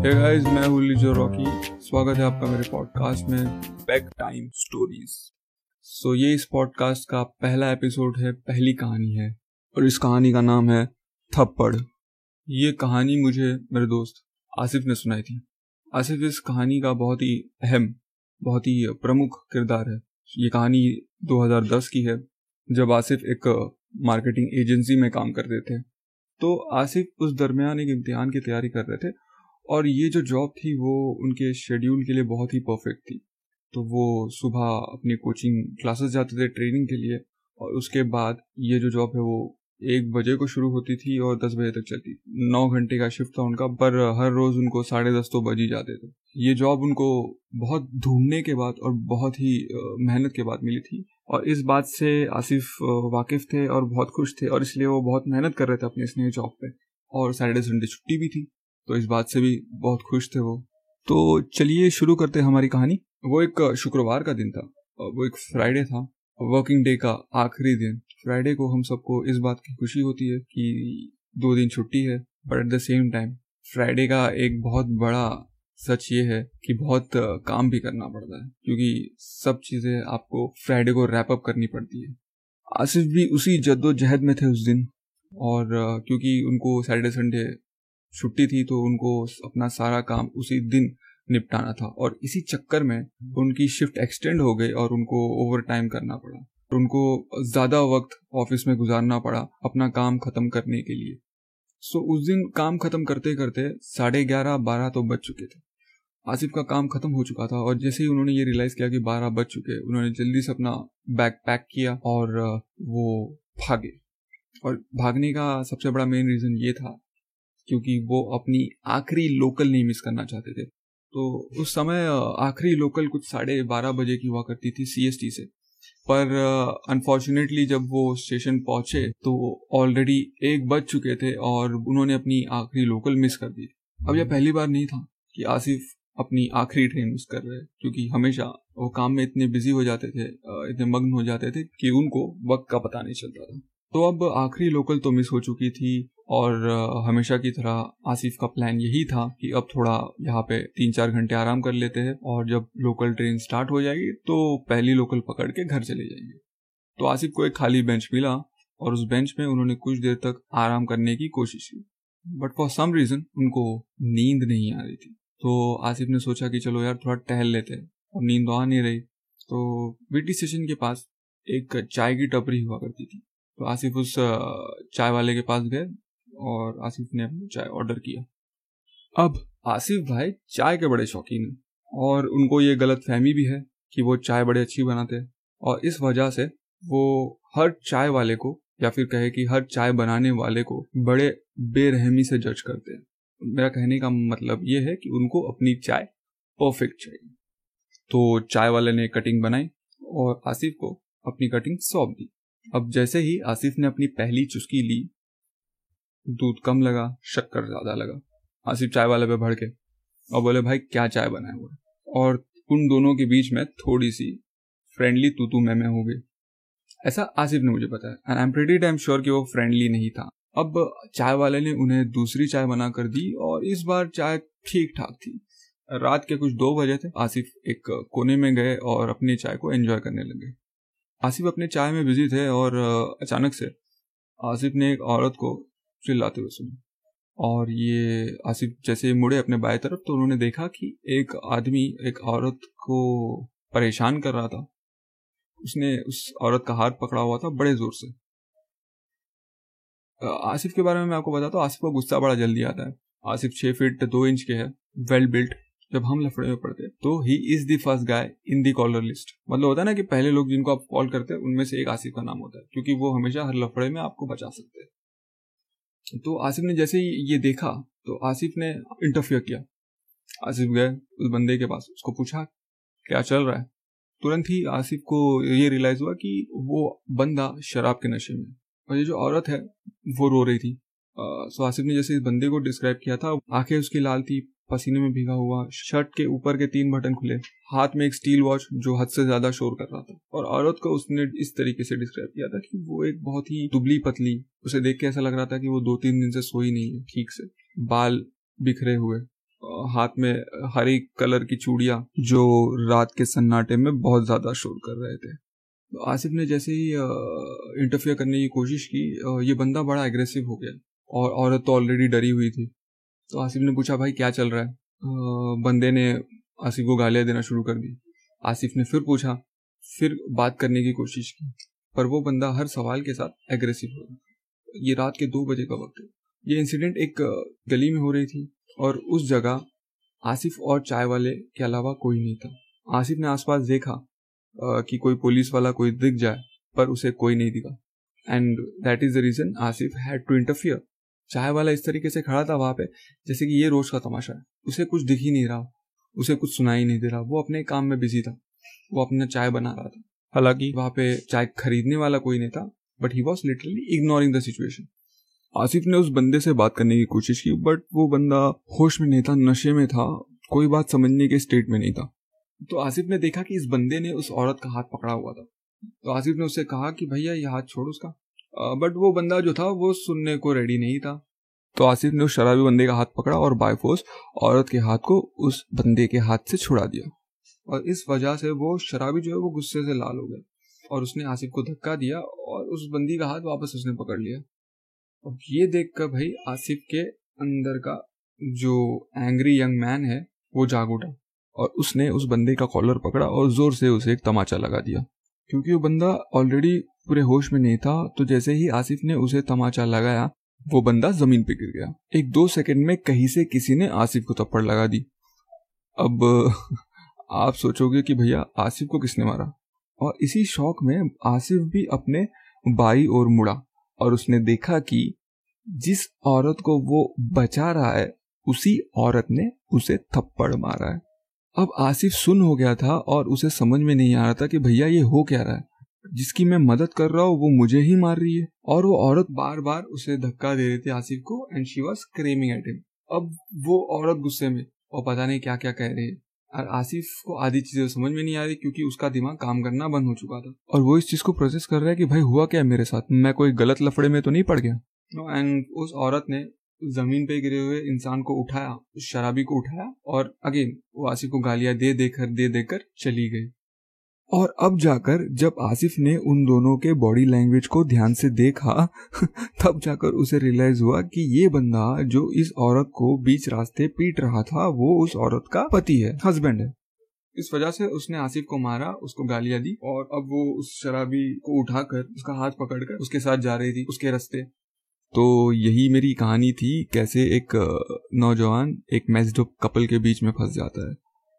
Hey guys मैं Rocky स्वागत है आपका मेरे पॉडकास्ट में बैक टाइम स्टोरीज सो ये इस पॉडकास्ट का पहला एपिसोड है, पहली कहानी है, और इस कहानी का नाम है थप्पड़। ये कहानी मुझे, मेरे दोस्त आसिफ ने सुनाई थी। आसिफ, इस कहानी का बहुत ही अहम, बहुत ही प्रमुख किरदार है। ये कहानी 2010 की है, जब आसिफ एक मार्केटिंग एजेंसी में काम करते थे। तो आसिफ उस दरमियान एक इम्तिहान की तैयारी कर रहे थे और ये जो जॉब थी वो उनके शेड्यूल के लिए बहुत ही परफेक्ट थी। तो वो सुबह अपनी कोचिंग क्लासेस जाते थे ट्रेनिंग के लिए और उसके बाद ये जो जॉब है वो एक बजे को शुरू होती थी और दस बजे तक चलती नौ घंटे का शिफ्ट था उनका, पर हर रोज उनको साढ़े दस तो बज ही जाते थे। ये जॉब उनको बहुत ढूँढने के बाद और बहुत ही मेहनत के बाद मिली थी और इस बात से आसिफ वाकिफ थे और बहुत खुश थे और इसलिए वो बहुत मेहनत कर रहे थे अपने इस नए जॉब पे और सैटरडे संडे छुट्टी भी थी। तो इस बात से भी बहुत खुश थे वो। तो चलिए शुरू करते हमारी कहानी। वो एक शुक्रवार का दिन था। वो एक फ्राइडे था। वर्किंग डे का आखिरी दिन। फ्राइडे को हम सबको इस बात की खुशी होती है कि दो दिन छुट्टी है but at the same time Friday का एक बहुत बड़ा सच ये है कि बहुत काम भी करना पड़ता है, क्योंकि सब चीज़ें आपको फ्राइडे को रैप अप करनी पड़ती है। आसिफ भी उसी जद्दोजहद में थे उस दिन, और, क्योंकि उनको सैटरडे संडे छुट्टी थी तो उनको अपना सारा काम उसी दिन निपटाना था और इसी चक्कर में उनकी शिफ्ट एक्सटेंड हो गई और उनको ओवर टाइम करना पड़ा। उनको ज़्यादा वक्त ऑफ़िस में गुजारना पड़ा अपना काम ख़त्म करने के लिए। सो उस दिन काम ख़त्म करते करते साढ़े ग्यारह बारह तो बज चुके थे। आसिफ का काम ख़त्म हो चुका था और जैसे ही उन्होंने ये रियलाइज़ किया कि बारह बज चुके उन्होंने जल्दी से अपना बैग पैक किया और वो भागे। और भागने का सबसे बड़ा मेन रीज़न ये था क्योंकि वो अपनी आखिरी लोकल नहीं मिस करना चाहते थे। तो उस समय आखिरी लोकल कुछ साढ़े बारह बजे की हुआ करती थी सीएसटी से। पर अनफॉर्चुनेटली जब वो स्टेशन पहुँचे तो ऑलरेडी एक बज चुके थे और उन्होंने अपनी आखिरी लोकल मिस कर दी। अब यह पहली बार नहीं था कि आसिफ अपनी आखिरी ट्रेन मिस कर रहे, क्योंकि हमेशा वो काम में इतने बिज़ी हो जाते थे इतने मग्न हो जाते थे कि उनको वक्त का पता नहीं चलता था। तो अब आखिरी लोकल तो मिस हो चुकी थी और हमेशा की तरह आसिफ का प्लान यही था कि अब थोड़ा यहाँ पे तीन चार घंटे आराम कर लेते हैं और जब लोकल ट्रेन स्टार्ट हो जाएगी तो पहली लोकल पकड़ के घर चले जाएँगे। तो आसिफ को एक खाली बेंच मिला और उस बेंच में उन्होंने कुछ देर तक आराम करने की कोशिश की। बट फॉर सम रीजन उनको नींद नहीं आ रही थी। तो आसिफ ने सोचा कि चलो यार, थोड़ा टहल लेते हैं। और नींद आ नहीं रही। तो बीटी स्टेशन के पास एक चाय की टपरी हुआ करती थी। तो आसिफ उस चाय वाले के पास गए और आसिफ ने चाय ऑर्डर किया। अब आसिफ भाई चाय के बड़े शौकीन हैं और उनको ये गलत फहमी भी है कि वो चाय बड़े अच्छी बनाते हैं और इस वजह से वो हर चाय वाले को या फिर कहे कि हर चाय बनाने वाले को बड़े बेरहमी से जज करते हैं। मेरा कहने का मतलब ये है कि उनको अपनी चाय परफेक्ट चाहिए। तो चाय वाले ने कटिंग बनाई और आसिफ को अपनी कटिंग सौंप दी। अब जैसे ही आसिफ ने अपनी पहली चुस्की ली दूध कम लगा, शक्कर ज़्यादा लगा। आसिफ चाय वाले पे भड़ के और बोले, भाई, क्या चाय बनाए हुए और उन दोनों के बीच में थोड़ी सी फ्रेंडली तू तू मैं मैं हो गई। ऐसा आसिफ ने मुझे बताया। And I am pretty time sure कि वो फ्रेंडली नहीं था। अब चाय वाले ने उन्हें दूसरी चाय बना कर दी और इस बार चाय ठीक ठाक थी। रात के कुछ दो बजे थे, आसिफ एक कोने में गए और अपनी चाय को एंजॉय करने लगे आसिफ अपने चाय में बिज़ी थे और अचानक से आसिफ ने एक औरत को चिल्लाते हुए सुने। और ये आसिफ जैसे मुड़े अपने बाएँ तरफ़ तो उन्होंने देखा कि एक आदमी, एक औरत को परेशान कर रहा था। उसने उस औरत का हाथ पकड़ा हुआ था बड़े ज़ोर से। आसिफ के बारे में मैं आपको बताता हूँ, आसिफ को गुस्सा बड़ा जल्दी आता है। आसिफ छह फीट दो इंच के है वेल बिल्ट जब हम लफड़े में पड़ते हैं तो he is the first guy in the collar list मतलब होता है ना कि पहले लोग जिनको आप कॉल करते हैं, उनमें से एक आसिफ का नाम होता है, क्योंकि वो हमेशा हर लफड़े में आपको बचा सकते हैं। तो आसिफ ने जैसे ही ये देखा तो आसिफ ने इंटरफियर किया। आसिफ गए उस बंदे के पास, उसको पूछा, क्या चल रहा है? तुरंत ही आसिफ को ये रियलाइज़ हुआ कि वो बंदा शराब के नशे में और ये जो औरत है, वो रो रही थी। सो आसिफ ने जैसे इस बंदे को डिस्क्राइब किया था, आँखें उसकी लाल थी पसीने में भीगा हुआ शर्ट के ऊपर के तीन बटन खुले। हाथ में एक स्टील वॉच जो हद से ज़्यादा शोर कर रहा था। और औरत को उसने इस तरीके से डिस्क्राइब किया था कि वो एक बहुत ही दुबली पतली, उसे देख के ऐसा लग रहा था कि वो दो तीन दिन से सोई नहीं है, ठीक से। बाल बिखरे हुए। हाथ में हरी कलर की चूड़िया जो रात के सन्नाटे में बहुत ज़्यादा शोर कर रहे थे। तो आसिफ ने जैसे ही इंटरफेयर करने की कोशिश की ये बंदा बड़ा एग्रेसिव हो गया। और औरत तो ऑलरेडी डरी हुई थी। तो आसिफ ने पूछा, भाई, क्या चल रहा है? बंदे ने आसिफ को गालियाँ देना शुरू कर दी। आसिफ ने फिर पूछा, फिर बात करने की कोशिश की, पर वो बंदा हर सवाल के साथ एग्रेसिव हो गया ये रात के दो बजे का वक्त है। ये इंसिडेंट एक गली में हो रही थी और उस जगह आसिफ और चाय वाले के अलावा कोई नहीं था। आसिफ ने आसपास देखा कि कोई पुलिस वाला कोई दिख जाए, पर उसे कोई नहीं दिखा। And that is the reason Asif had to interfere चाय वाला इस तरीके से खड़ा था वहाँ पे जैसे कि ये रोज का तमाशा है। उसे कुछ दिख ही नहीं रहा उसे कुछ सुनाई नहीं दे रहा। वो अपने काम में बिज़ी था। वो अपना चाय बना रहा था। हालाँकि वहाँ पे चाय खरीदने वाला कोई नहीं था but he was literally ignoring the situation Asif ने उस बंदे से बात करने की कोशिश की बट वो बंदा होश में नहीं था नशे में था कोई बात समझने के स्टेट में नहीं था। तो आसिफ ने देखा कि इस बंदे ने उस औरत का हाथ पकड़ा हुआ था। तो आसिफ ने उससे कहा कि भैया ये हाथ छोड़ उसका। बट वो बंदा जो था, वो सुनने को रेडी नहीं था। तो आसिफ ने उस शराबी बंदे का हाथ पकड़ा और बायफोर्स औरत के हाथ को उस बंदे के हाथ से छुड़ा दिया। और इस वजह से वो शराबी जो है, वो गुस्से से लाल हो गया और उसने आसिफ को धक्का दिया और उस बंदी का हाथ वापस उसने पकड़ लिया। अब ये देख कर भाई आसिफ के अंदर का जो एंग्री यंग मैन है, वो जाग उठा और उसने उस बंदे का कॉलर पकड़ा और ज़ोर से उसे एक तमाचा लगा दिया। क्योंकि वो बंदा ऑलरेडी पूरे होश में नहीं था तो जैसे ही आसिफ ने उसे तमाचा लगाया, वो बंदा ज़मीन पे गिर गया। एक दो सेकंड में कहीं से किसी ने आसिफ को थप्पड़ लगा दी। अब, आप सोचोगे कि भैया, आसिफ को किसने मारा? और इसी शौक में आसिफ भी अपने बाई और मुड़ा और उसने देखा कि जिस औरत को वो बचा रहा है, उसी औरत ने उसे थप्पड़ मारा है। अब आसिफ सुन हो गया था और उसे समझ में नहीं आ रहा था कि भैया ये हो क्या रहा है। जिसकी मैं मदद कर रहा हूँ, वो मुझे ही मार रही है। और वो औरत बार बार उसे धक्का दे रही थी आसिफ को and she was screaming at him अब वो औरत गुस्से में और पता नहीं क्या क्या कह रही है। और आसिफ को आधी चीज़ें समझ में नहीं आ रही क्योंकि उसका दिमाग काम करना बंद हो चुका था। और वो इस चीज़ को प्रोसेस कर रहा है कि भाई हुआ क्या है मेरे साथ? मैं कोई गलत लफड़े में तो नहीं पड़ गया? एंड उस औरत ने ज़मीन पे गिरे हुए इंसान को उठाया, शराबी को उठाया और अगेन वो आसिफ को गालियाँ दे देकर दे देकर चली गई। और अब जाकर जब आसिफ ने उन दोनों के बॉडी लैंग्वेज को ध्यान से देखा, तब जाकर उसे रियलाइज़ हुआ कि ये बंदा जो इस औरत को बीच रास्ते पीट रहा था, वो उस औरत का पति है हस्बैंड है। इस वजह से उसने आसिफ को मारा, उसको गालियाँ दी और अब वो उस शराबी को उठाकर, उसका हाथ पकड़कर उसके साथ जा रही थी, उसके रास्ते। तो यही मेरी कहानी थी कैसे एक नौजवान एक मैचड कपल के बीच में फंस जाता है।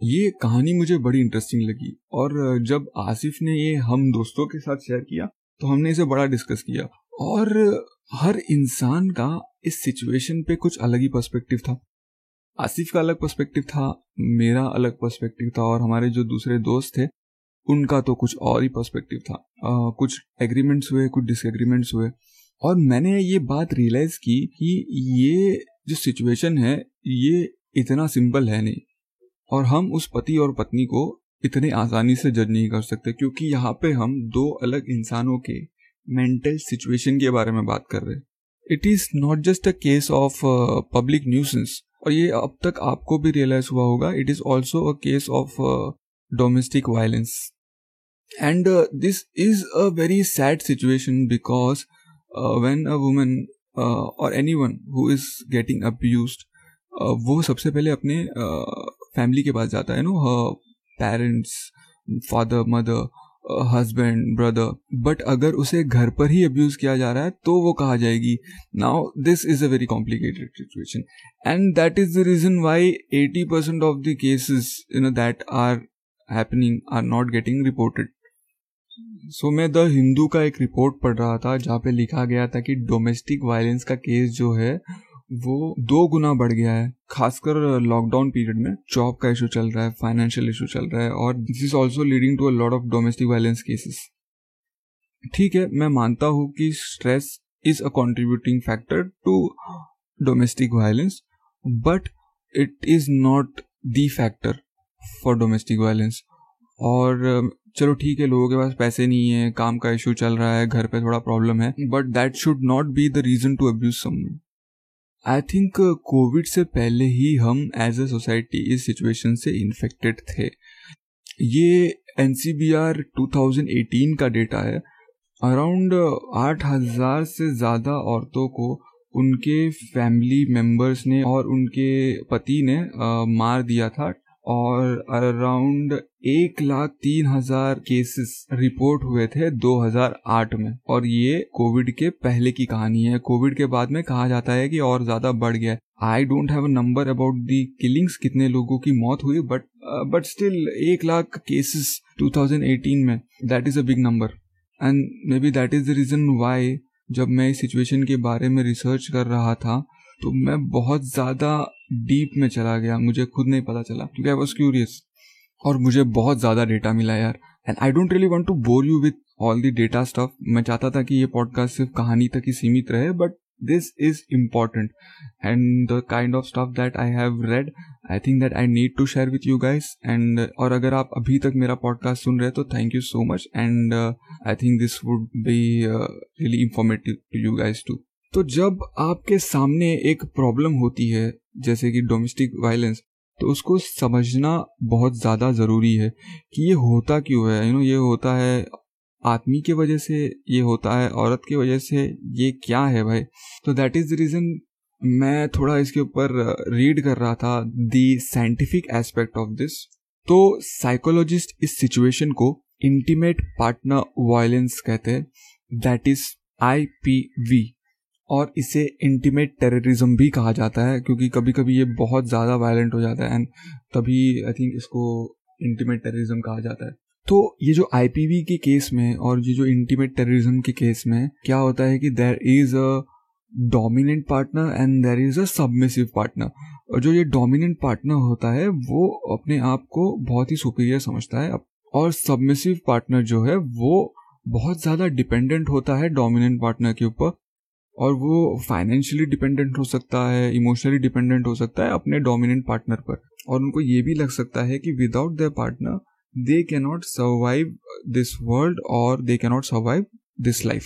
ये कहानी मुझे बड़ी इंटरेस्टिंग लगी और जब आसिफ ने ये हम दोस्तों के साथ शेयर किया तो हमने इसे बड़ा डिस्कस किया और हर इंसान का इस सिचुएशन पे कुछ अलग ही पर्सपेक्टिव था। आसिफ का अलग पर्सपेक्टिव था मेरा अलग पर्सपेक्टिव था और हमारे जो दूसरे दोस्त थे उनका तो कुछ और ही पर्सपेक्टिव था। आ, कुछ एग्रीमेंट्स हुए कुछ डिसएग्रीमेंट्स हुए। और मैंने ये बात रियलाइज़ की कि ये जो सिचुएशन है, ये इतना सिंपल है नहीं। और हम उस पति और पत्नी को इतने आसानी से जज नहीं कर सकते, क्योंकि यहाँ पे हम दो अलग इंसानों के मेंटल सिचुएशन के बारे में बात कर रहे हैं। It is not just a case of public nuisance और ये अब तक आपको भी रियलाइज़ हुआ होगा it is also a case of domestic violence and this is a very sad situation because when a woman or anyone who is getting abuse वो सबसे पहले अपने uh, फैमिली के पास जाता है no parents father mother husband brother but अगर उसे घर पर ही अब्यूज किया जा रहा है तो वो कहा जाएगी now this is a very complicated situation and that is the reason why eighty percent of the cases you know that are happening are not getting reported so मैं द हिंदू का एक रिपोर्ट पढ़ रहा था, जहाँ पे लिखा गया था कि डोमेस्टिक वायलेंस का केस जो है, वो दो गुना बढ़ गया है। खासकर लॉकडाउन पीरियड में जॉब का इशू चल रहा है, फाइनेंशियल इशू चल रहा है, और this is also leading to a lot of domestic violence cases ठीक है, मैं मानता हूँ कि stress is a contributing factor to domestic violence but it is not the factor for domestic violence और चलो ठीक है लोगों के पास पैसे नहीं है काम का इशू चल रहा है घर पे थोड़ा प्रॉब्लम है but that should not be the reason to abuse someone I think COVID से पहले ही हम एज अ सोसाइटी इस सिचुएशन से इन्फेक्टेड थे। ये एनसीबीआर 2018 का डेटा है। अराउंड आठ हज़ार से ज़्यादा औरतों को उनके फैमिली मेंबर्स ने और उनके पति ने आ, मार दिया था। और अराउंड एक लाख तीन हज़ार केसेस रिपोर्ट हुए थे 2008 में। और ये कोविड के पहले की कहानी है। कोविड के बाद में कहा जाता है कि और ज़्यादा बढ़ गया I don't have number about the killings कितने लोगों की मौत हुई बट बट स्टिल एक लाख केसेस 2018 में। That is a big number and maybe that is the reason why जब मैं इस सिचुएशन के बारे में रिसर्च कर रहा था तो मैं बहुत ज़्यादा डीप में चला गया, मुझे खुद नहीं पता चला, क्योंकि आई वॉज़ क्यूरियस और मुझे बहुत ज़्यादा डेटा मिला यार। And I don't really want to bore you with all the data stuff मैं चाहता था कि ये पॉडकास्ट सिर्फ़ कहानी तक ही सीमित रहे but this is important and the kind of stuff that i have read, i think that i need to share with you guys and, और अगर आप अभी तक मेरा पॉडकास्ट सुन रहे हैं तो thank you so much and I think this would be really informative to you guys too तो जब आपके सामने एक प्रॉब्लम होती है, जैसे कि डोमेस्टिक वायलेंस तो उसको समझना बहुत ज़्यादा ज़रूरी है कि ये होता क्यों है? यू नो ये होता है आदमी के वजह से, ये होता है औरत की वजह से, ये क्या है भाई? तो दैट इज़ द रीजन मैं थोड़ा इसके ऊपर रीड कर रहा था the scientific aspect of this तो साइकोलॉजिस्ट इस सिचुएशन को इंटीमेट पार्टनर वायलेंस कहते हैं that is I P V और इसे इंटीमेट टेररिज्म भी कहा जाता है, क्योंकि कभी कभी ये बहुत ज़्यादा वायलेंट हो जाता है एंड तभी आई थिंक इसको इंटीमेट टेररिज्म कहा जाता है। तो ये जो आईपीवी के केस में और ये जो इंटीमेट टेररिज्म के केस में क्या होता है कि there is a dominant partner and there is a submissive partner और जो ये डोमिनेंट पार्टनर होता है, वो अपने आप को बहुत ही सुपीरियर समझता है। और सबमिसिव पार्टनर जो है, वो बहुत ज़्यादा डिपेंडेंट होता है डोमिनेंट पार्टनर के ऊपर। और वो फाइनेंशियली डिपेंडेंट हो सकता है इमोशनली डिपेंडेंट हो सकता है अपने डोमिनेंट पार्टनर पर। और उनको ये भी लग सकता है कि without their partner they cannot survive this world और they cannot survive this life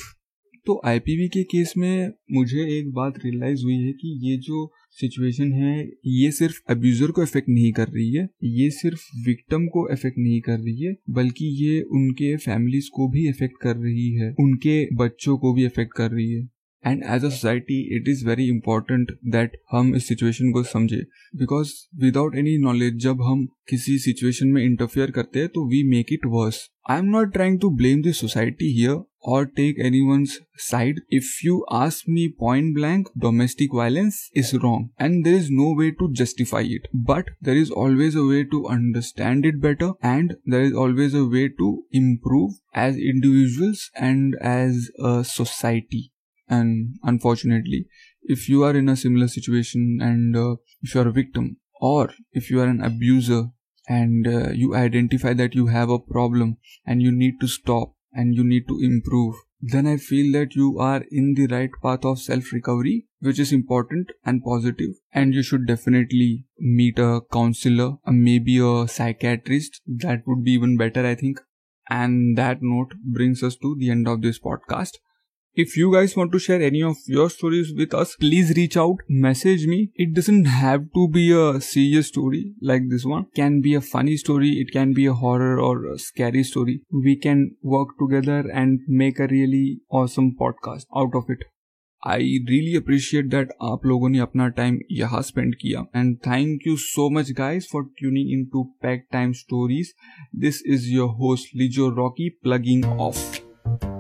तो आईपीवी के केस में मुझे एक बात रियलाइज़ हुई है कि ये जो सिचुएशन है, ये सिर्फ़ अब्यूजर को इफ़ेक्ट नहीं कर रही है, ये सिर्फ़ विक्टम को इफ़ेक्ट नहीं कर रही है, बल्कि ये उनके फैमिलीज़ को भी इफ़ेक्ट कर रही है, उनके बच्चों को भी इफ़ेक्ट कर रही है। And as a society it is very important that हम इस सिचुएशन को समझे बिकॉज विदाउट एनी नॉलेज जब हम किसी सिचुएशन में इंटरफेयर करते हैं तो we make it worse I am not trying to blame this society here or take anyone's side. If you ask me point blank, domestic violence is wrong and there is no way to justify it. But there is always a way to understand it better and there is always a way to improve as individuals and as a society. and unfortunately if you are in a similar situation and uh, if you are a victim or if you are an abuser and uh, you identify that you have a problem and you need to stop and you need to improve then i feel that you are in the right path of self recovery which is important and positive. And you should definitely meet a counselor or maybe a psychiatrist. That would be even better i think. And that note brings us to the end of this podcast if you guys want to share any of your stories with us, please reach out, message me. It doesn't have to be a serious story like this one. It can be a funny story, it can be a horror or a scary story. We can work together and make a really awesome podcast out of it. I really appreciate that आप लोगों ने अपना time यहाँ spend किया and thank you so much guys for tuning in to pack time stories this is your host Lijo Rocky plugging off